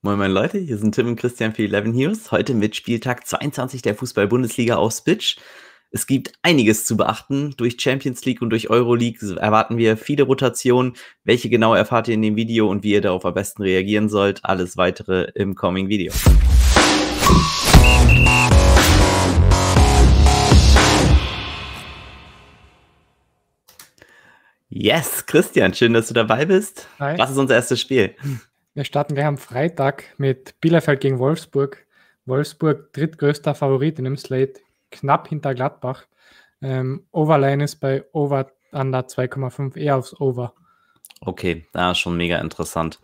Moin moin Leute, hier sind Tim und Christian für 11 Heroes. Heute mit Spieltag 22 der Fußball-Bundesliga auf Spitch. Es gibt einiges zu beachten. Durch Champions League und durch Euroleague erwarten wir viele Rotationen. Welche genau erfahrt ihr in dem Video und wie ihr darauf am besten reagieren sollt. Alles weitere im coming Video. Yes, Christian, schön, dass du dabei bist. Hi. Was ist unser erstes Spiel? Wir starten gleich am Freitag mit Bielefeld gegen Wolfsburg. Wolfsburg drittgrößter Favorit in dem Slate, knapp hinter Gladbach. Ähm, Overline ist bei Over Under 2,5 eher aufs Over. Okay, da ist schon mega interessant.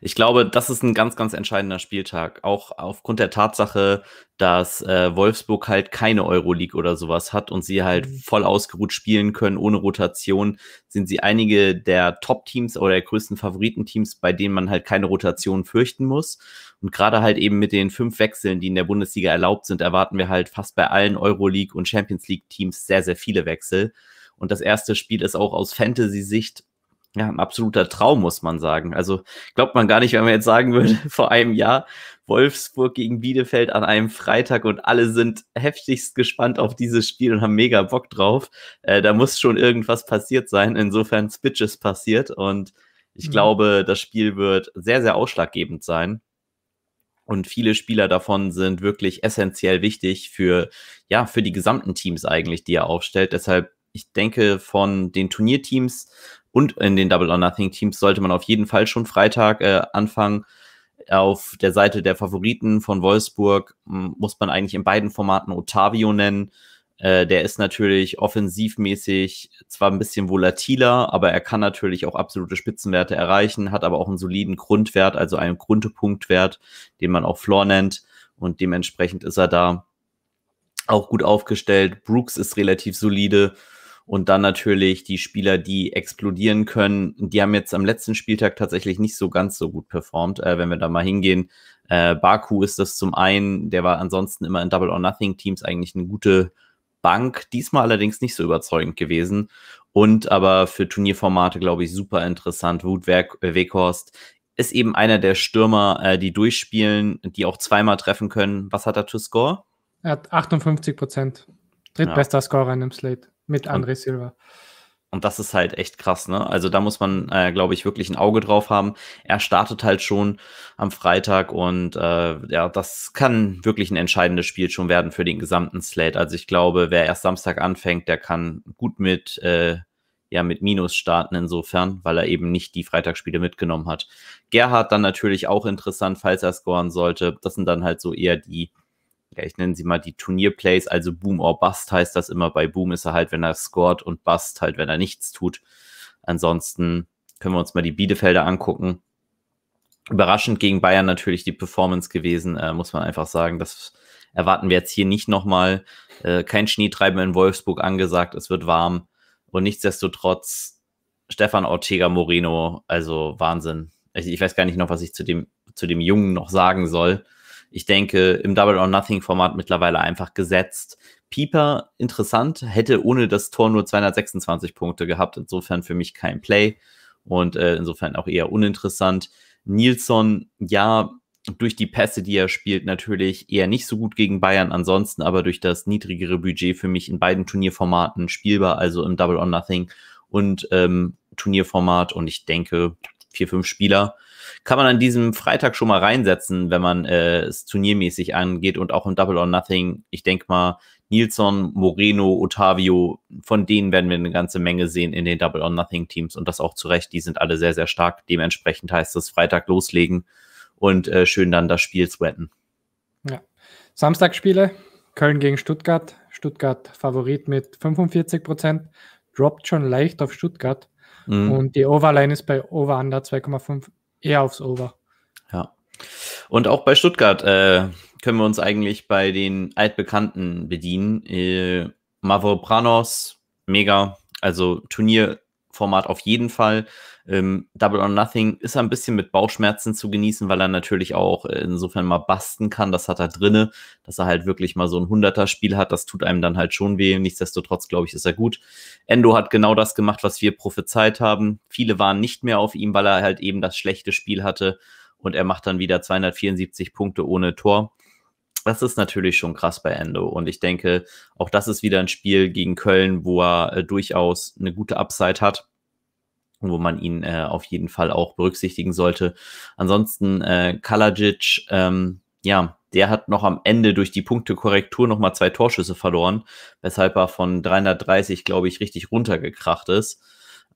Ich glaube, das ist ein ganz, ganz entscheidender Spieltag. Auch aufgrund der Tatsache, dass äh, Wolfsburg halt keine Euroleague oder sowas hat und sie halt mhm. voll ausgeruht spielen können, ohne Rotation, sind sie einige der Top-Teams oder der größten Favoritenteams, bei denen man halt keine Rotation fürchten muss. Und gerade halt eben mit den fünf Wechseln, die in der Bundesliga erlaubt sind, erwarten wir halt fast bei allen Euroleague und Champions League-Teams sehr, sehr viele Wechsel. Und das erste Spiel ist auch aus Fantasy-Sicht ja, ein absoluter Traum, muss man sagen. Also glaubt man gar nicht, wenn man jetzt sagen würde, vor einem Jahr Wolfsburg gegen Bielefeld an einem Freitag und alle sind heftigst gespannt auf dieses Spiel und haben mega Bock drauf. Äh, da muss schon irgendwas passiert sein. Insofern Spitches passiert und ich mhm. glaube, das Spiel wird sehr, sehr ausschlaggebend sein. Und viele Spieler davon sind wirklich essentiell wichtig für, ja, für die gesamten Teams eigentlich, die er aufstellt. Deshalb ich denke, von den Turnierteams und in den Double or Nothing Teams sollte man auf jeden Fall schon Freitag äh, anfangen. Auf der Seite der Favoriten von Wolfsburg muss man eigentlich in beiden Formaten Otavio nennen. Äh, der ist natürlich offensivmäßig zwar ein bisschen volatiler, aber er kann natürlich auch absolute Spitzenwerte erreichen, hat aber auch einen soliden Grundwert, also einen Grundpunktwert, den man auch Floor nennt. Und dementsprechend ist er da auch gut aufgestellt. Brooks ist relativ solide und dann natürlich die Spieler, die explodieren können. Die haben jetzt am letzten Spieltag tatsächlich nicht so ganz so gut performt, äh, wenn wir da mal hingehen. Äh, Baku ist das zum einen, der war ansonsten immer in Double or Nothing Teams eigentlich eine gute Bank, diesmal allerdings nicht so überzeugend gewesen. Und aber für Turnierformate, glaube ich, super interessant. Wut Weghorst ist eben einer der Stürmer, äh, die durchspielen, die auch zweimal treffen können. Was hat er to score? Er hat 58 Prozent. Drittbester ja. Scorer in dem Slate. Mit André Silva. Und das ist halt echt krass, ne? Also da muss man, äh, glaube ich, wirklich ein Auge drauf haben. Er startet halt schon am Freitag und äh, ja, das kann wirklich ein entscheidendes Spiel schon werden für den gesamten Slate. Also ich glaube, wer erst Samstag anfängt, der kann gut mit, äh, ja, mit Minus starten insofern, weil er eben nicht die Freitagsspiele mitgenommen hat. Gerhard dann natürlich auch interessant, falls er scoren sollte. Das sind dann halt so eher die ja, ich nenne sie mal die Turnierplays, also Boom or Bust heißt das immer. Bei Boom ist er halt, wenn er scored und Bust halt, wenn er nichts tut. Ansonsten können wir uns mal die Bielefelder angucken. Überraschend gegen Bayern natürlich die Performance gewesen, äh, muss man einfach sagen. Das erwarten wir jetzt hier nicht nochmal. Äh, kein Schneetreiben in Wolfsburg angesagt, es wird warm. Und nichtsdestotrotz Stefan Ortega Moreno, also Wahnsinn. Ich, ich weiß gar nicht noch, was ich zu dem, zu dem Jungen noch sagen soll ich denke, im Double or Nothing Format mittlerweile einfach gesetzt. Pieper interessant, hätte ohne das Tor nur 226 Punkte gehabt, insofern für mich kein Play und äh, insofern auch eher uninteressant. Nilsson, ja, durch die Pässe, die er spielt, natürlich eher nicht so gut gegen Bayern, ansonsten aber durch das niedrigere Budget für mich in beiden Turnierformaten spielbar, also im Double or Nothing und ähm, Turnierformat und ich denke, vier, fünf Spieler kann man an diesem Freitag schon mal reinsetzen, wenn man äh, es turniermäßig angeht und auch im Double or Nothing. Ich denke mal, Nilsson, Moreno, Otavio, von denen werden wir eine ganze Menge sehen in den Double or Nothing Teams und das auch zu Recht. Die sind alle sehr, sehr stark. Dementsprechend heißt es Freitag loslegen und äh, schön dann das Spiel sweaten. Ja. Samstagspiele, Köln gegen Stuttgart. Stuttgart Favorit mit 45 Prozent, droppt schon leicht auf Stuttgart. Mhm. Und die Overline ist bei Over Under 2,5 eher aufs Over. Ja. Und auch bei Stuttgart äh, können wir uns eigentlich bei den Altbekannten bedienen. Äh, Mavropranos, mega. Also Turnierformat auf jeden Fall. Ähm, Double or Nothing ist ein bisschen mit Bauchschmerzen zu genießen, weil er natürlich auch äh, insofern mal basten kann. Das hat er drinne, dass er halt wirklich mal so ein 100er-Spiel hat. Das tut einem dann halt schon weh. Nichtsdestotrotz, glaube ich, ist er gut. Endo hat genau das gemacht, was wir prophezeit haben. Viele waren nicht mehr auf ihm, weil er halt eben das schlechte Spiel hatte. und er macht dann wieder 274 Punkte ohne Tor. Das ist natürlich schon krass bei Endo. Und ich denke, auch das ist wieder ein Spiel gegen Köln, wo er äh, durchaus eine gute Upside hat wo man ihn äh, auf jeden Fall auch berücksichtigen sollte. Ansonsten äh, Kalajic, ähm, ja, der hat noch am Ende durch die Punktekorrektur nochmal zwei Torschüsse verloren, weshalb er von 330, glaube ich, richtig runtergekracht ist.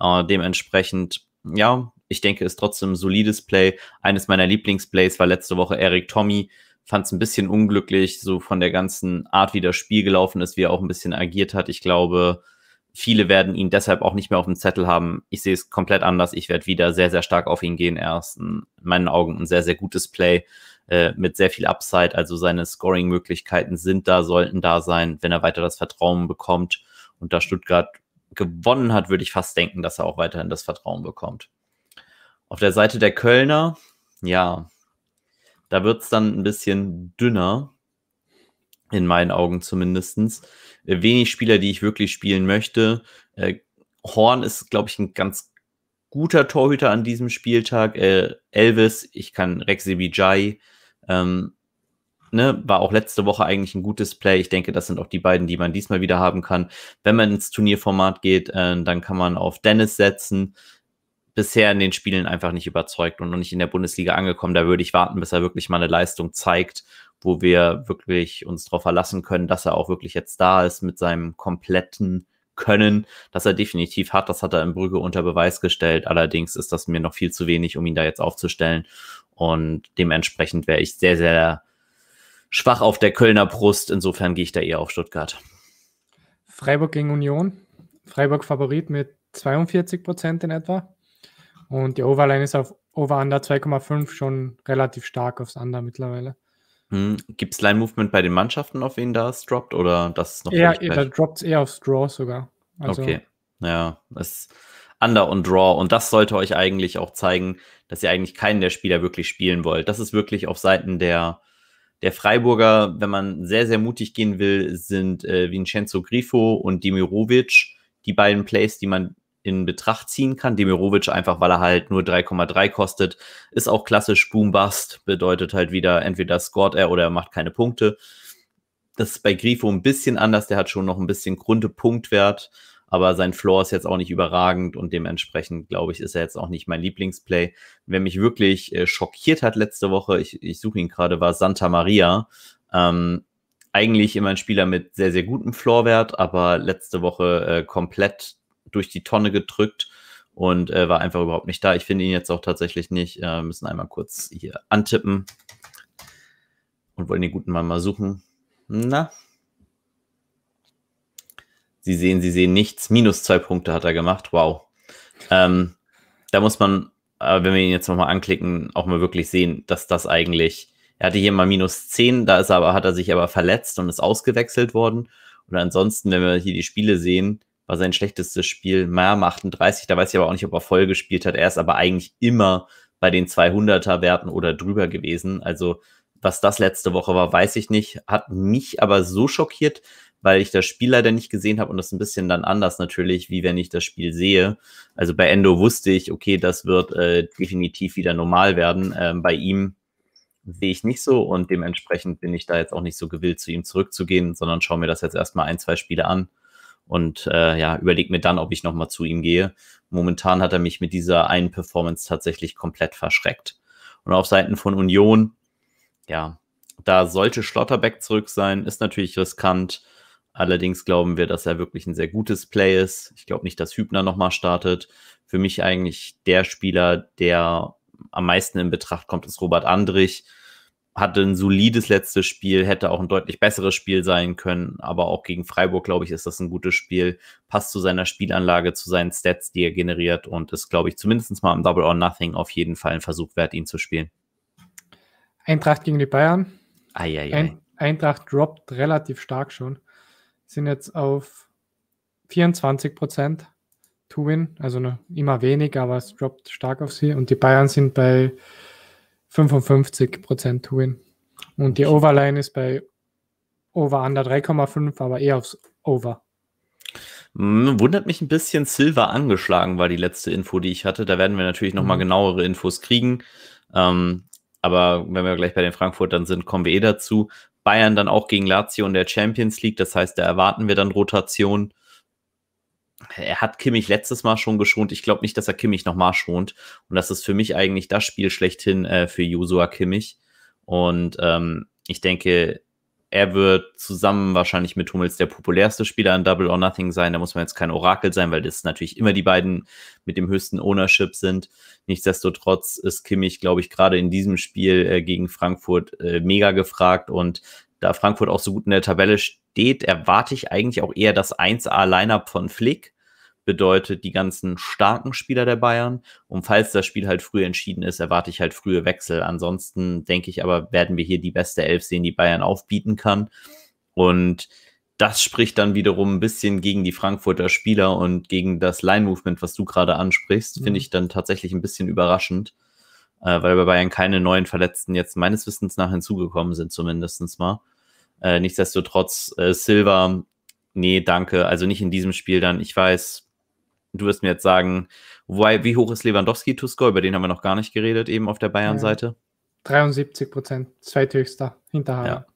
Äh, dementsprechend, ja, ich denke, ist trotzdem ein solides Play. Eines meiner Lieblingsplays war letzte Woche Eric Tommy. Fand es ein bisschen unglücklich, so von der ganzen Art, wie das Spiel gelaufen ist, wie er auch ein bisschen agiert hat. Ich glaube, viele werden ihn deshalb auch nicht mehr auf dem Zettel haben. Ich sehe es komplett anders. Ich werde wieder sehr, sehr stark auf ihn gehen. Er ist in meinen Augen ein sehr, sehr gutes Play äh, mit sehr viel Upside. Also seine Scoring-Möglichkeiten sind da, sollten da sein, wenn er weiter das Vertrauen bekommt. Und da Stuttgart gewonnen hat, würde ich fast denken, dass er auch weiterhin das Vertrauen bekommt. Auf der Seite der Kölner, ja, da wird es dann ein bisschen dünner, in meinen Augen zumindest. Äh, wenig Spieler, die ich wirklich spielen möchte. Äh, Horn ist, glaube ich, ein ganz guter Torhüter an diesem Spieltag. Äh, Elvis, ich kann Rexy Vijay, ähm, ne, war auch letzte Woche eigentlich ein gutes Play. Ich denke, das sind auch die beiden, die man diesmal wieder haben kann. Wenn man ins Turnierformat geht, äh, dann kann man auf Dennis setzen. Bisher in den Spielen einfach nicht überzeugt und noch nicht in der Bundesliga angekommen. Da würde ich warten, bis er wirklich mal eine Leistung zeigt, wo wir wirklich uns darauf verlassen können, dass er auch wirklich jetzt da ist mit seinem kompletten können, dass er definitiv hat. Das hat er in Brügge unter Beweis gestellt. Allerdings ist das mir noch viel zu wenig, um ihn da jetzt aufzustellen. Und dementsprechend wäre ich sehr, sehr schwach auf der Kölner Brust. Insofern gehe ich da eher auf Stuttgart. Freiburg gegen Union. Freiburg Favorit mit 42 Prozent in etwa. Und die Overline ist auf Over-Under 2,5 schon relativ stark aufs Under mittlerweile. Hm. Gibt es Line-Movement bei den Mannschaften, auf wen das droppt? Oder das noch Ja, da droppt es eher aufs Draw sogar. Also okay. Ja, es Under und Draw. Und das sollte euch eigentlich auch zeigen, dass ihr eigentlich keinen der Spieler wirklich spielen wollt. Das ist wirklich auf Seiten der, der Freiburger, wenn man sehr, sehr mutig gehen will, sind äh, Vincenzo Grifo und Dimirovic die beiden Plays, die man in Betracht ziehen kann. Demirovic einfach, weil er halt nur 3,3 kostet, ist auch klassisch Boom-Bust, bedeutet halt wieder, entweder scored er oder er macht keine Punkte. Das ist bei Grifo ein bisschen anders, der hat schon noch ein bisschen Grunde-Punktwert, aber sein Floor ist jetzt auch nicht überragend und dementsprechend, glaube ich, ist er jetzt auch nicht mein Lieblingsplay. Wer mich wirklich äh, schockiert hat letzte Woche, ich, ich suche ihn gerade, war Santa Maria. Ähm, eigentlich immer ein Spieler mit sehr, sehr gutem Floorwert, aber letzte Woche äh, komplett durch die Tonne gedrückt und äh, war einfach überhaupt nicht da. Ich finde ihn jetzt auch tatsächlich nicht. Äh, müssen einmal kurz hier antippen und wollen den guten Mann mal suchen. Na? Sie sehen, Sie sehen nichts. Minus zwei Punkte hat er gemacht. Wow. Ähm, da muss man, äh, wenn wir ihn jetzt nochmal anklicken, auch mal wirklich sehen, dass das eigentlich. Er hatte hier mal minus 10, da ist aber, hat er sich aber verletzt und ist ausgewechselt worden. Und ansonsten, wenn wir hier die Spiele sehen, war sein schlechtestes Spiel Mam 38. Da weiß ich aber auch nicht, ob er voll gespielt hat. Er ist aber eigentlich immer bei den 200er Werten oder drüber gewesen. Also was das letzte Woche war, weiß ich nicht. Hat mich aber so schockiert, weil ich das Spiel leider nicht gesehen habe und das ist ein bisschen dann anders natürlich, wie wenn ich das Spiel sehe. Also bei Endo wusste ich, okay, das wird äh, definitiv wieder normal werden. Ähm, bei ihm sehe ich nicht so und dementsprechend bin ich da jetzt auch nicht so gewillt, zu ihm zurückzugehen, sondern schaue mir das jetzt erstmal ein, zwei Spiele an und äh, ja, überlege mir dann, ob ich nochmal zu ihm gehe. Momentan hat er mich mit dieser einen Performance tatsächlich komplett verschreckt. Und auf Seiten von Union, ja, da sollte Schlotterbeck zurück sein, ist natürlich riskant. Allerdings glauben wir, dass er wirklich ein sehr gutes Play ist. Ich glaube nicht, dass Hübner nochmal startet. Für mich eigentlich der Spieler, der am meisten in Betracht kommt, ist Robert Andrich hatte ein solides letztes Spiel, hätte auch ein deutlich besseres Spiel sein können, aber auch gegen Freiburg, glaube ich, ist das ein gutes Spiel. Passt zu seiner Spielanlage, zu seinen Stats, die er generiert und ist, glaube ich, zumindest mal im Double or Nothing auf jeden Fall ein Versuch wert, ihn zu spielen. Eintracht gegen die Bayern. Eieiei. Ein, Eintracht droppt relativ stark schon. Sind jetzt auf 24 Prozent to win, also noch immer wenig, aber es droppt stark auf sie. Und die Bayern sind bei 55% Twin. Und die Overline ist bei Over Under 3,5, aber eher aufs Over. Hm, wundert mich ein bisschen, Silver angeschlagen war die letzte Info, die ich hatte. Da werden wir natürlich nochmal mhm. genauere Infos kriegen. Ähm, aber wenn wir gleich bei den Frankfurtern sind, kommen wir eh dazu. Bayern dann auch gegen Lazio in der Champions League, das heißt, da erwarten wir dann Rotation. Er hat Kimmich letztes Mal schon geschont. Ich glaube nicht, dass er Kimmich nochmal schont. Und das ist für mich eigentlich das Spiel schlechthin äh, für Josua Kimmich. Und ähm, ich denke, er wird zusammen wahrscheinlich mit Hummels der populärste Spieler in Double or Nothing sein. Da muss man jetzt kein Orakel sein, weil das natürlich immer die beiden mit dem höchsten Ownership sind. Nichtsdestotrotz ist Kimmich, glaube ich, gerade in diesem Spiel äh, gegen Frankfurt äh, mega gefragt und da Frankfurt auch so gut in der Tabelle steht, erwarte ich eigentlich auch eher das 1A-Lineup von Flick bedeutet die ganzen starken Spieler der Bayern. Und falls das Spiel halt früh entschieden ist, erwarte ich halt frühe Wechsel. Ansonsten denke ich aber, werden wir hier die beste Elf sehen, die Bayern aufbieten kann. Und das spricht dann wiederum ein bisschen gegen die Frankfurter Spieler und gegen das Line-Movement, was du gerade ansprichst, mhm. finde ich dann tatsächlich ein bisschen überraschend, äh, weil bei Bayern keine neuen Verletzten jetzt meines Wissens nach hinzugekommen sind, zumindest mal. Äh, nichtsdestotrotz, äh, Silva, nee, danke, also nicht in diesem Spiel dann. Ich weiß, Du wirst mir jetzt sagen, why, wie hoch ist Lewandowski to score? Über den haben wir noch gar nicht geredet, eben auf der Bayern-Seite. 73 Prozent, zweithöchster hinter Ja.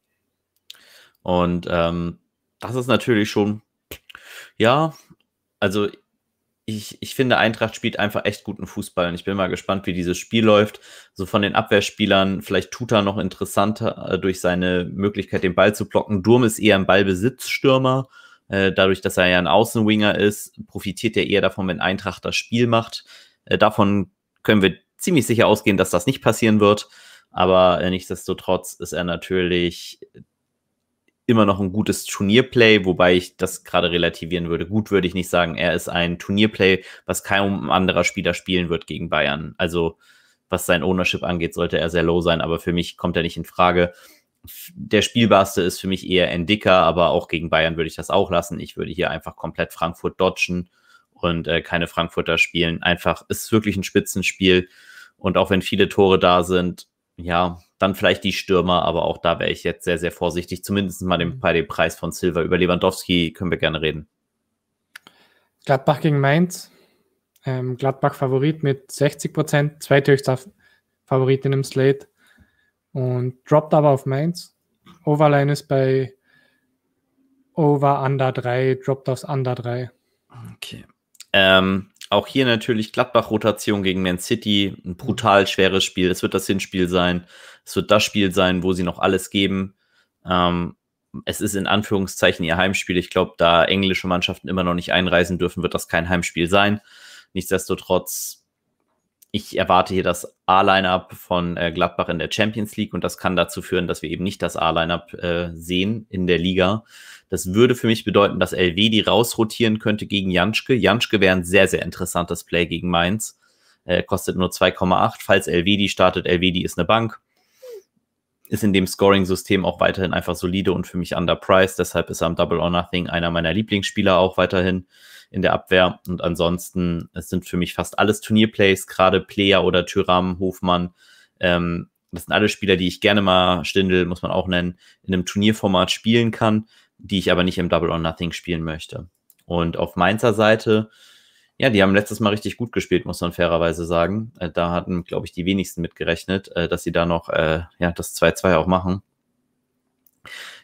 Und ähm, das ist natürlich schon, ja, also ich, ich finde, Eintracht spielt einfach echt guten Fußball und ich bin mal gespannt, wie dieses Spiel läuft. So von den Abwehrspielern, vielleicht tut er noch interessanter äh, durch seine Möglichkeit, den Ball zu blocken. Durm ist eher ein Ballbesitzstürmer äh, dadurch, dass er ja ein Außenwinger ist, profitiert er eher davon, wenn Eintracht das Spiel macht. Äh, davon können wir ziemlich sicher ausgehen, dass das nicht passieren wird. Aber nichtsdestotrotz ist er natürlich immer noch ein gutes Turnierplay, wobei ich das gerade relativieren würde. Gut würde ich nicht sagen, er ist ein Turnierplay, was kein anderer Spieler spielen wird gegen Bayern. Also was sein Ownership angeht, sollte er sehr low sein, aber für mich kommt er nicht in Frage der spielbarste ist für mich eher Endicker, aber auch gegen Bayern würde ich das auch lassen. Ich würde hier einfach komplett Frankfurt dodgen und äh, keine Frankfurter spielen. Einfach ist wirklich ein Spitzenspiel. Und auch wenn viele Tore da sind, ja, dann vielleicht die Stürmer, aber auch da wäre ich jetzt sehr, sehr vorsichtig. Zumindest mal dem, mhm. bei dem Preis von Silver. Über Lewandowski können wir gerne reden. Gladbach gegen Mainz. Ähm, Gladbach Favorit mit 60 Prozent, zweithöchster Favorit in dem Slate und droppt aber auf Mainz. Overline ist bei Over Under 3, droppt aufs Under 3. Okay. Ähm, auch hier natürlich Gladbach-Rotation gegen Man City. Ein brutal schweres Spiel. Es wird das Hinspiel sein. Es wird das Spiel sein, wo sie noch alles geben. Ähm, es ist in Anführungszeichen ihr Heimspiel. Ich glaube, da englische Mannschaften immer noch nicht einreisen dürfen, wird das kein Heimspiel sein. Nichtsdestotrotz ich erwarte hier das A-Line-Up von äh, Gladbach in der Champions League und das kann dazu führen, dass wir eben nicht das A-Line-Up äh, sehen in der Liga. Das würde für mich bedeuten, dass die rausrotieren könnte gegen Janschke. Janschke wäre ein sehr, sehr interessantes Play gegen Mainz. Äh, kostet nur 2,8. Falls LW startet, LW ist eine Bank. Ist in dem Scoring-System auch weiterhin einfach solide und für mich underpriced. Deshalb ist er am Double or Nothing einer meiner Lieblingsspieler auch weiterhin in der Abwehr. Und ansonsten, es sind für mich fast alles Turnierplays, gerade Player oder Tyram, Hofmann. Ähm, das sind alle Spieler, die ich gerne mal, Stindel muss man auch nennen, in einem Turnierformat spielen kann, die ich aber nicht im Double or Nothing spielen möchte. Und auf Mainzer Seite, ja, die haben letztes Mal richtig gut gespielt, muss man fairerweise sagen. Äh, da hatten, glaube ich, die wenigsten mitgerechnet, äh, dass sie da noch äh, ja, das 2-2 auch machen.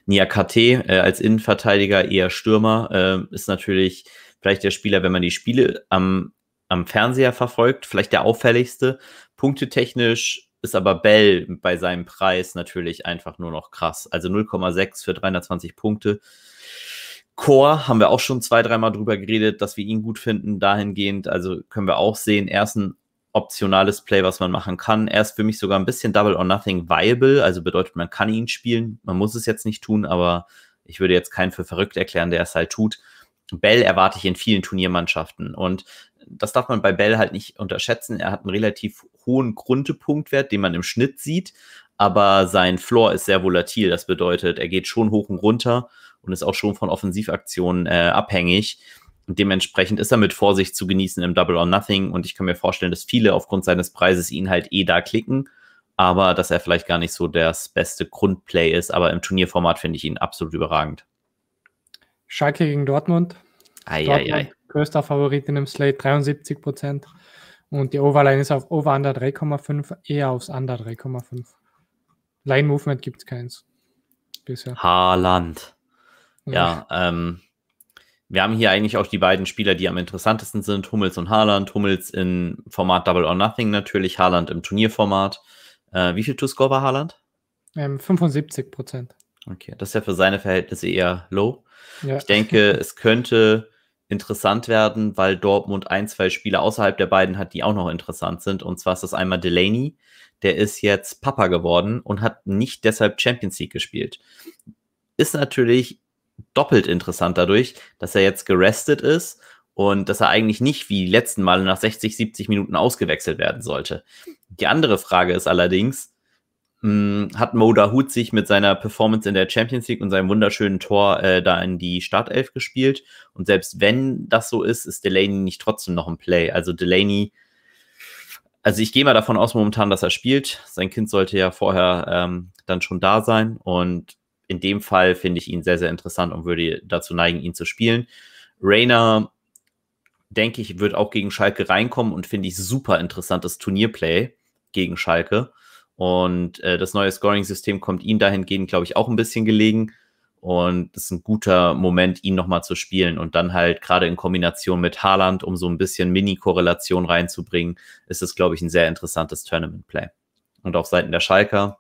Nia KT äh, als Innenverteidiger, eher Stürmer, ist natürlich vielleicht der Spieler, wenn man die Spiele am, am Fernseher verfolgt, vielleicht der auffälligste. Punktetechnisch ist aber Bell bei seinem Preis natürlich einfach nur noch krass. Also 0,6 für 320 Punkte. Core haben wir auch schon zwei, dreimal drüber geredet, dass wir ihn gut finden, dahingehend. Also können wir auch sehen, er ist ein optionales Play, was man machen kann. Er ist für mich sogar ein bisschen Double or Nothing viable, also bedeutet, man kann ihn spielen. Man muss es jetzt nicht tun, aber ich würde jetzt keinen für verrückt erklären, der es halt tut. Bell erwarte ich in vielen Turniermannschaften. Und das darf man bei Bell halt nicht unterschätzen. Er hat einen relativ hohen Grundpunktwert, den man im Schnitt sieht, aber sein Floor ist sehr volatil. Das bedeutet, er geht schon hoch und runter und ist auch schon von Offensivaktionen äh, abhängig. Und dementsprechend ist er mit Vorsicht zu genießen im Double or Nothing. Und ich kann mir vorstellen, dass viele aufgrund seines Preises ihn halt eh da klicken, aber dass er vielleicht gar nicht so das beste Grundplay ist. Aber im Turnierformat finde ich ihn absolut überragend. Schalke gegen Dortmund. Ei, Dortmund, ei, ei. größter Favorit in dem Slate, 73 Prozent. Und die Overline ist auf Over Under 3,5, eher aufs Under 3,5. Line Movement gibt es keins bisher. Haaland. Ja, ähm, wir haben hier eigentlich auch die beiden Spieler, die am interessantesten sind, Hummels und Haaland. Hummels im Format Double or Nothing natürlich, Haaland im Turnierformat. Äh, wie viel To-Score war Haaland? Ähm, 75 Prozent. Okay, das ist ja für seine Verhältnisse eher low. Ja. Ich denke, es könnte interessant werden, weil Dortmund ein, zwei Spieler außerhalb der beiden hat, die auch noch interessant sind. Und zwar ist das einmal Delaney, der ist jetzt Papa geworden und hat nicht deshalb Champions League gespielt. Ist natürlich doppelt interessant dadurch, dass er jetzt gerestet ist und dass er eigentlich nicht wie die letzten Male nach 60, 70 Minuten ausgewechselt werden sollte. Die andere Frage ist allerdings, hm, hat Mo Dahut sich mit seiner Performance in der Champions League und seinem wunderschönen Tor äh, da in die Startelf gespielt? Und selbst wenn das so ist, ist Delaney nicht trotzdem noch ein Play. Also Delaney, also ich gehe mal davon aus momentan, dass er spielt. Sein Kind sollte ja vorher ähm, dann schon da sein. Und in dem Fall finde ich ihn sehr, sehr interessant und würde dazu neigen, ihn zu spielen. Rainer, denke ich, wird auch gegen Schalke reinkommen und finde ich super interessantes Turnierplay gegen Schalke. Und äh, das neue Scoring-System kommt ihm dahingehend, glaube ich, auch ein bisschen gelegen. Und das ist ein guter Moment, ihn nochmal zu spielen. Und dann halt gerade in Kombination mit Haaland, um so ein bisschen Mini-Korrelation reinzubringen, ist es, glaube ich, ein sehr interessantes Tournament-Play. Und auf Seiten der Schalker,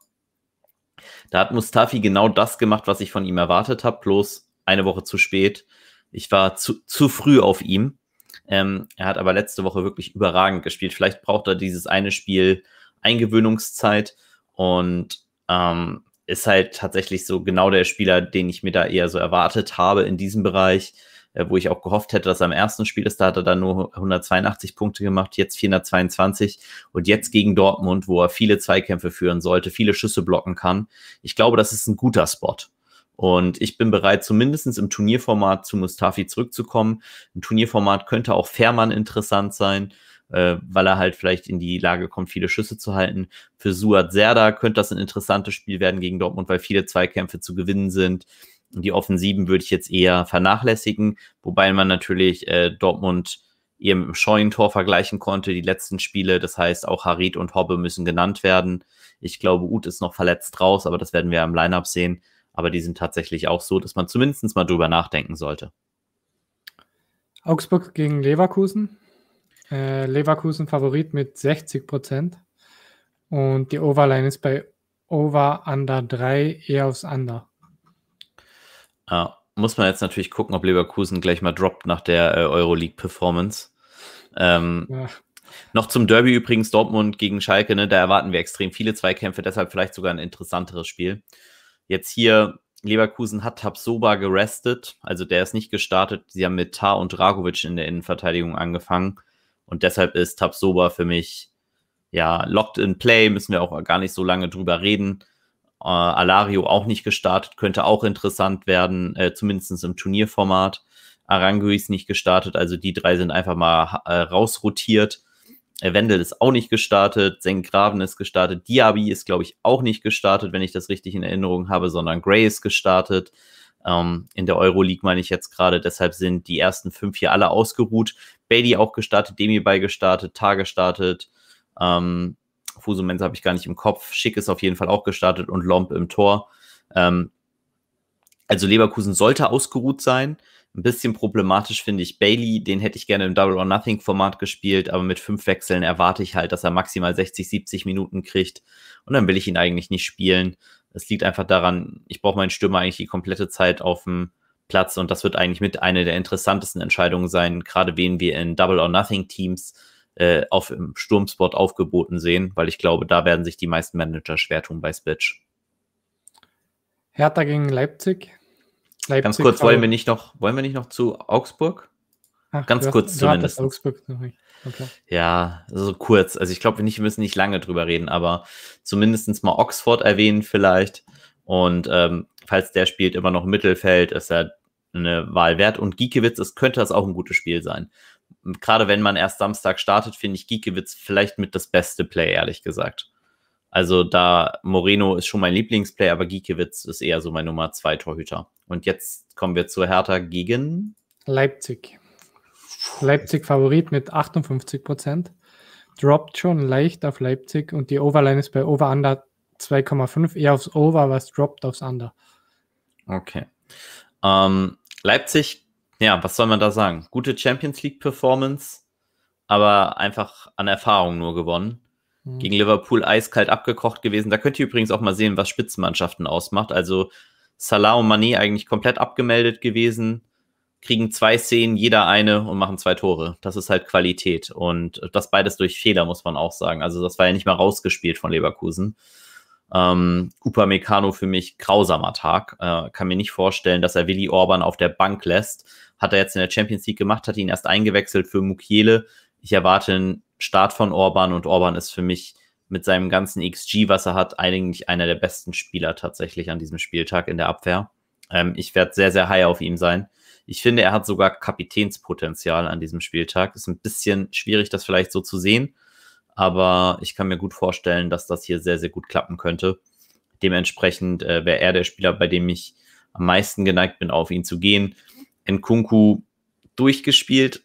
da hat Mustafi genau das gemacht, was ich von ihm erwartet habe, bloß eine Woche zu spät. Ich war zu, zu früh auf ihm. Ähm, er hat aber letzte Woche wirklich überragend gespielt. Vielleicht braucht er dieses eine Spiel Eingewöhnungszeit und ähm, ist halt tatsächlich so genau der Spieler, den ich mir da eher so erwartet habe in diesem Bereich, wo ich auch gehofft hätte, dass er am ersten Spiel ist. Da hat er dann nur 182 Punkte gemacht, jetzt 422 und jetzt gegen Dortmund, wo er viele Zweikämpfe führen sollte, viele Schüsse blocken kann. Ich glaube, das ist ein guter Spot. Und ich bin bereit, zumindest im Turnierformat zu Mustafi zurückzukommen. Im Turnierformat könnte auch Fährmann interessant sein äh, weil er halt vielleicht in die Lage kommt, viele Schüsse zu halten. Für Suat Serda könnte das ein interessantes Spiel werden gegen Dortmund, weil viele Zweikämpfe zu gewinnen sind. Die Offensiven würde ich jetzt eher vernachlässigen, wobei man natürlich äh, Dortmund eher mit dem Scheunentor vergleichen konnte, die letzten Spiele. Das heißt, auch Harit und Hobbe müssen genannt werden. Ich glaube, Uth ist noch verletzt raus, aber das werden wir im Lineup sehen. Aber die sind tatsächlich auch so, dass man zumindest mal drüber nachdenken sollte. Augsburg gegen Leverkusen. Äh, Leverkusen Favorit mit 60 Prozent. Und die Overline ist bei Over Under 3 eher aufs Under. Ja, muss man jetzt natürlich gucken, ob Leverkusen gleich mal droppt nach der äh, Euroleague-Performance. Ähm, ja. Noch zum Derby übrigens Dortmund gegen Schalke, ne, da erwarten wir extrem viele Zweikämpfe, deshalb vielleicht sogar ein interessanteres Spiel. Jetzt hier, Leverkusen hat Tabsoba gerestet, also der ist nicht gestartet. Sie haben mit Tar und Dragovic in der Innenverteidigung angefangen. Und deshalb ist Tabsoba für mich ja locked in play, müssen wir auch gar nicht so lange drüber reden. Äh, Alario auch nicht gestartet, könnte auch interessant werden, äh, zumindest im Turnierformat. Arangui ist nicht gestartet, also die drei sind einfach mal äh, rausrotiert. Äh, Wendel ist auch nicht gestartet, Graven ist gestartet, Diaby ist, glaube ich, auch nicht gestartet, wenn ich das richtig in Erinnerung habe, sondern Gray ist gestartet. Ähm, in der Euroleague meine ich jetzt gerade, deshalb sind die ersten fünf hier alle ausgeruht. Bailey auch gestartet, Demi bei gestartet, Tar gestartet. Ähm, Fusumensa habe ich gar nicht im Kopf. Schick ist auf jeden Fall auch gestartet und Lomp im Tor. Ähm, also Leverkusen sollte ausgeruht sein. Ein bisschen problematisch finde ich Bailey, den hätte ich gerne im Double or Nothing Format gespielt, aber mit fünf Wechseln erwarte ich halt, dass er maximal 60, 70 Minuten kriegt und dann will ich ihn eigentlich nicht spielen. Es liegt einfach daran, ich brauche meinen Stürmer eigentlich die komplette Zeit auf dem Platz und das wird eigentlich mit einer der interessantesten Entscheidungen sein, gerade wen wir in Double or Nothing Teams äh, auf dem Sturmspot aufgeboten sehen, weil ich glaube, da werden sich die meisten Manager schwer tun bei Spitch. Hertha gegen Leipzig. Leipzig Ganz kurz, wollen wir nicht noch, wollen wir nicht noch zu Augsburg? Ach, Ganz kurz hast, zumindest. Augsburg. Okay. Ja, so also kurz. Also ich glaube, wir müssen nicht lange drüber reden, aber zumindest mal Oxford erwähnen vielleicht. Und ähm, falls der spielt immer noch im Mittelfeld, ist er eine Wahl wert. Und Giekewitz, es könnte das auch ein gutes Spiel sein. Gerade wenn man erst Samstag startet, finde ich Giekewitz vielleicht mit das beste Play, ehrlich gesagt. Also da Moreno ist schon mein Lieblingsplay, aber Giekewitz ist eher so mein Nummer zwei Torhüter. Und jetzt kommen wir zur Hertha gegen Leipzig. Leipzig Favorit mit 58 Prozent. droppt schon leicht auf Leipzig und die Overline ist bei Over Under 2,5, eher aufs Over, was droppt aufs Under. Okay. Ähm, Leipzig, ja, was soll man da sagen? Gute Champions League Performance, aber einfach an Erfahrung nur gewonnen. Mhm. Gegen Liverpool eiskalt abgekocht gewesen. Da könnt ihr übrigens auch mal sehen, was Spitzenmannschaften ausmacht. Also Salah und Mané eigentlich komplett abgemeldet gewesen kriegen zwei Szenen, jeder eine und machen zwei Tore. Das ist halt Qualität. Und das beides durch Fehler, muss man auch sagen. Also das war ja nicht mal rausgespielt von Leverkusen. Ähm, Upamecano für mich grausamer Tag. Äh, kann mir nicht vorstellen, dass er Willi Orban auf der Bank lässt. Hat er jetzt in der Champions League gemacht, hat ihn erst eingewechselt für Mukiele. Ich erwarte einen Start von Orban und Orban ist für mich mit seinem ganzen XG, was er hat, eigentlich einer der besten Spieler tatsächlich an diesem Spieltag in der Abwehr. Ähm, ich werde sehr, sehr high auf ihm sein. Ich finde, er hat sogar Kapitänspotenzial an diesem Spieltag. Ist ein bisschen schwierig, das vielleicht so zu sehen, aber ich kann mir gut vorstellen, dass das hier sehr, sehr gut klappen könnte. Dementsprechend äh, wäre er der Spieler, bei dem ich am meisten geneigt bin, auf ihn zu gehen. Nkunku durchgespielt,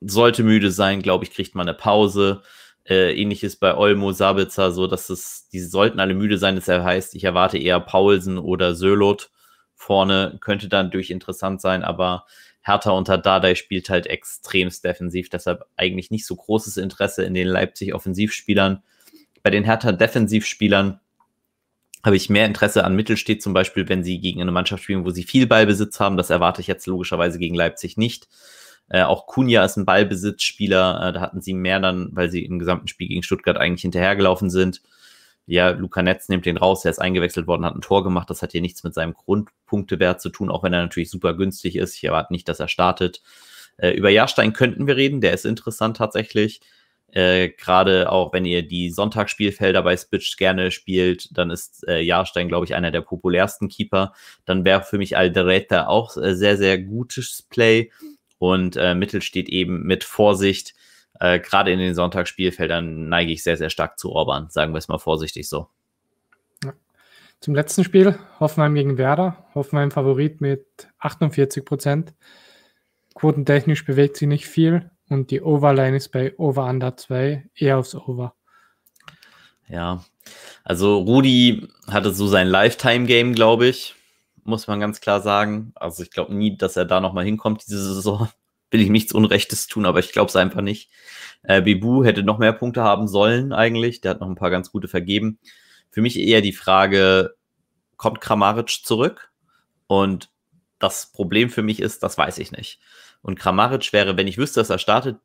sollte müde sein, glaube ich, kriegt man eine Pause. Äh, ähnliches bei Olmo, Sabitzer, so dass es, die sollten alle müde sein, das heißt, ich erwarte eher Paulsen oder Sölot vorne könnte dann durch interessant sein, aber Hertha unter Dardai spielt halt extremst defensiv, deshalb eigentlich nicht so großes Interesse in den Leipzig Offensivspielern. Bei den Hertha Defensivspielern habe ich mehr Interesse an Mittelstedt, zum Beispiel, wenn sie gegen eine Mannschaft spielen, wo sie viel Ballbesitz haben. Das erwarte ich jetzt logischerweise gegen Leipzig nicht. Äh, auch Kunja ist ein Ballbesitzspieler. Äh, da hatten sie mehr dann, weil sie im gesamten Spiel gegen Stuttgart eigentlich hinterhergelaufen sind ja, Luca Netz nimmt den raus, er ist eingewechselt worden, hat ein Tor gemacht. Das hat hier nichts mit seinem Grundpunktewert zu tun, auch wenn er natürlich super günstig ist. Ich erwarte nicht, dass er startet. Äh, über Jahrstein könnten wir reden, der ist interessant tatsächlich. Äh, Gerade auch wenn ihr die Sonntagsspielfelder bei Spitch gerne spielt, dann ist äh, Jahrstein, glaube ich, einer der populärsten Keeper. Dann wäre für mich Aldereta auch äh, sehr, sehr gutes Play. Und äh, Mittel steht eben mit Vorsicht äh, gerade in den Sonntagsspielfeldern neige ich sehr, sehr stark zu Orban, sagen wir es mal vorsichtig so. Zum letzten Spiel, Hoffenheim gegen Werder. Hoffenheim Favorit mit 48 Prozent. Quotentechnisch bewegt sie nicht viel und die Overline ist bei Over Under 2 eher aufs Over. Ja, also Rudi hatte so sein Lifetime-Game, glaube ich, muss man ganz klar sagen. Also ich glaube nie, dass er da nochmal hinkommt diese Saison will ich nichts Unrechtes tun, aber ich glaube es einfach nicht. Äh, Bibu hätte noch mehr Punkte haben sollen eigentlich. Der hat noch ein paar ganz gute vergeben. Für mich eher die Frage, kommt Kramaric zurück? Und das Problem für mich ist, das weiß ich nicht. Und Kramaric wäre, wenn ich wüsste, dass er startet,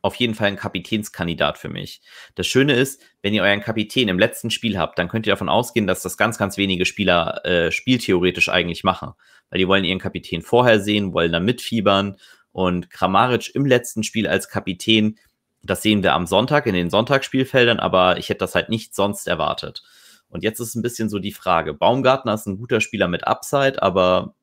auf jeden Fall ein Kapitänskandidat für mich. Das Schöne ist, wenn ihr euren Kapitän im letzten Spiel habt, dann könnt ihr davon ausgehen, dass das ganz, ganz wenige Spieler äh, spieltheoretisch eigentlich machen. Weil die wollen ihren Kapitän vorher sehen, wollen dann mitfiebern und Kramaric im letzten Spiel als Kapitän, das sehen wir am Sonntag in den Sonntagsspielfeldern, aber ich hätte das halt nicht sonst erwartet. Und jetzt ist ein bisschen so die Frage. Baumgartner ist ein guter Spieler mit Upside, aber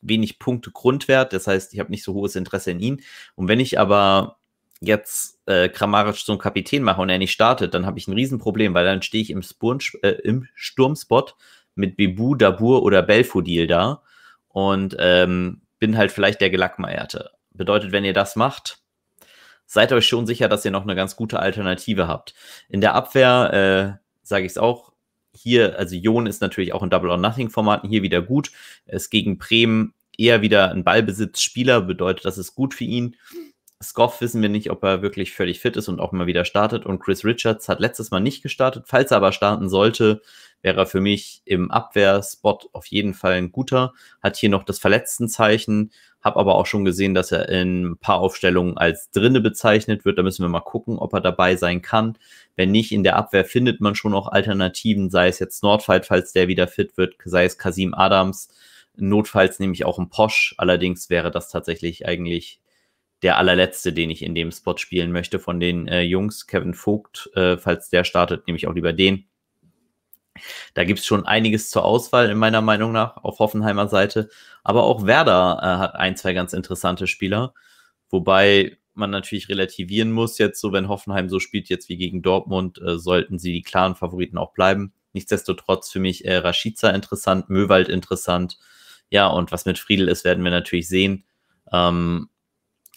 wenig Punkte Grundwert. Das heißt, ich habe nicht so hohes Interesse in ihn. Und wenn ich aber jetzt äh, Kramaric zum Kapitän mache und er nicht startet, dann habe ich ein Riesenproblem, weil dann stehe ich im, Spurn, äh, im Sturmspot mit Bebu, Dabur oder Belfodil da. Und ähm, bin halt vielleicht der Gelackmeierte. Bedeutet, wenn ihr das macht, seid euch schon sicher, dass ihr noch eine ganz gute Alternative habt. In der Abwehr äh, sage ich es auch. Hier, also Jon ist natürlich auch in Double or Nothing Formaten hier wieder gut. Es gegen Bremen eher wieder ein Ballbesitzspieler, bedeutet, das ist gut für ihn. Scoff wissen wir nicht, ob er wirklich völlig fit ist und auch mal wieder startet. Und Chris Richards hat letztes Mal nicht gestartet. Falls er aber starten sollte, wäre er für mich im Abwehrspot auf jeden Fall ein guter. Hat hier noch das Verletztenzeichen, habe aber auch schon gesehen, dass er in ein paar Aufstellungen als Drinne bezeichnet wird. Da müssen wir mal gucken, ob er dabei sein kann. Wenn nicht, in der Abwehr findet man schon auch Alternativen, sei es jetzt Nordfight, falls der wieder fit wird, sei es Kasim Adams. Notfalls nehme ich auch einen Posch. Allerdings wäre das tatsächlich eigentlich der allerletzte, den ich in dem Spot spielen möchte von den äh, Jungs. Kevin Vogt, äh, falls der startet, nehme ich auch lieber den. Da gibt es schon einiges zur Auswahl, in meiner Meinung nach, auf Hoffenheimer Seite. Aber auch Werder äh, hat ein, zwei ganz interessante Spieler. Wobei man natürlich relativieren muss, jetzt so, wenn Hoffenheim so spielt, jetzt wie gegen Dortmund, äh, sollten sie die klaren Favoriten auch bleiben. Nichtsdestotrotz für mich äh, Rashica interessant, Möwald interessant. Ja, und was mit Friedel ist, werden wir natürlich sehen. Ähm,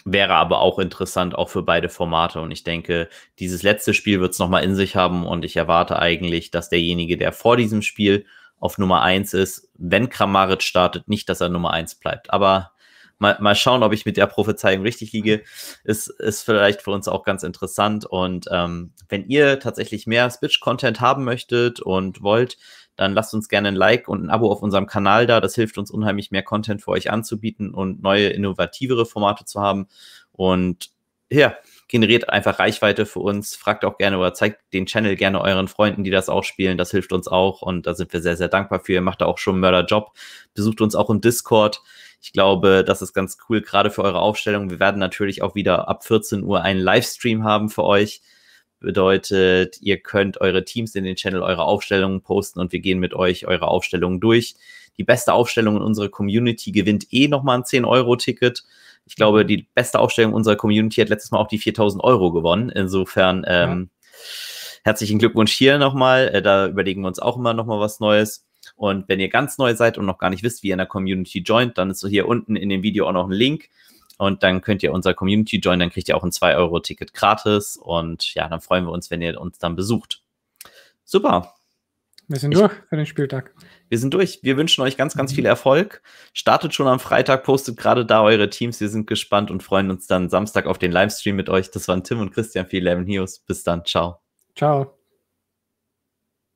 wäre aber auch interessant, auch für beide Formate. Und ich denke, dieses letzte Spiel wird es nochmal in sich haben. Und ich erwarte eigentlich, dass derjenige, der vor diesem Spiel auf Nummer 1 ist, wenn Kramaric startet, nicht, dass er Nummer 1 bleibt. Aber mal, mal schauen, ob ich mit der Prophezeiung richtig liege. Ist, ist vielleicht für uns auch ganz interessant. Und ähm, wenn ihr tatsächlich mehr Switch-Content haben möchtet und wollt, dann lasst uns gerne ein Like und ein Abo auf unserem Kanal da. Das hilft uns unheimlich, mehr Content für euch anzubieten und neue, innovativere Formate zu haben. Und ja, generiert einfach Reichweite für uns. Fragt auch gerne oder zeigt den Channel gerne euren Freunden, die das auch spielen. Das hilft uns auch und da sind wir sehr, sehr dankbar für. Ihr macht da auch schon einen Mörderjob. Besucht uns auch im Discord. Ich glaube, das ist ganz cool, gerade für eure Aufstellung. Wir werden natürlich auch wieder ab 14 Uhr einen Livestream haben für euch. Bedeutet, ihr könnt eure Teams in den Channel, eure Aufstellungen posten und wir gehen mit euch eure Aufstellungen durch. Die beste Aufstellung in unserer Community gewinnt eh nochmal ein 10-Euro-Ticket. Ich glaube, die beste Aufstellung unserer Community hat letztes Mal auch die 4000 Euro gewonnen. Insofern ähm, ja. herzlichen Glückwunsch hier nochmal. Äh, da überlegen wir uns auch immer nochmal was Neues. Und wenn ihr ganz neu seid und noch gar nicht wisst, wie ihr in der Community joint, dann ist so hier unten in dem Video auch noch ein Link und dann könnt ihr unser Community joinen, dann kriegt ihr auch ein 2-Euro-Ticket gratis. Und ja, dann freuen wir uns, wenn ihr uns dann besucht. Super. Wir sind ich, durch für den Spieltag. Wir sind durch. Wir wünschen euch ganz, ganz viel Erfolg. Startet schon am Freitag, postet gerade da eure Teams. Wir sind gespannt und freuen uns dann Samstag auf den Livestream mit euch. Das waren Tim und Christian für 11 Heroes. Bis dann. Ciao. Ciao.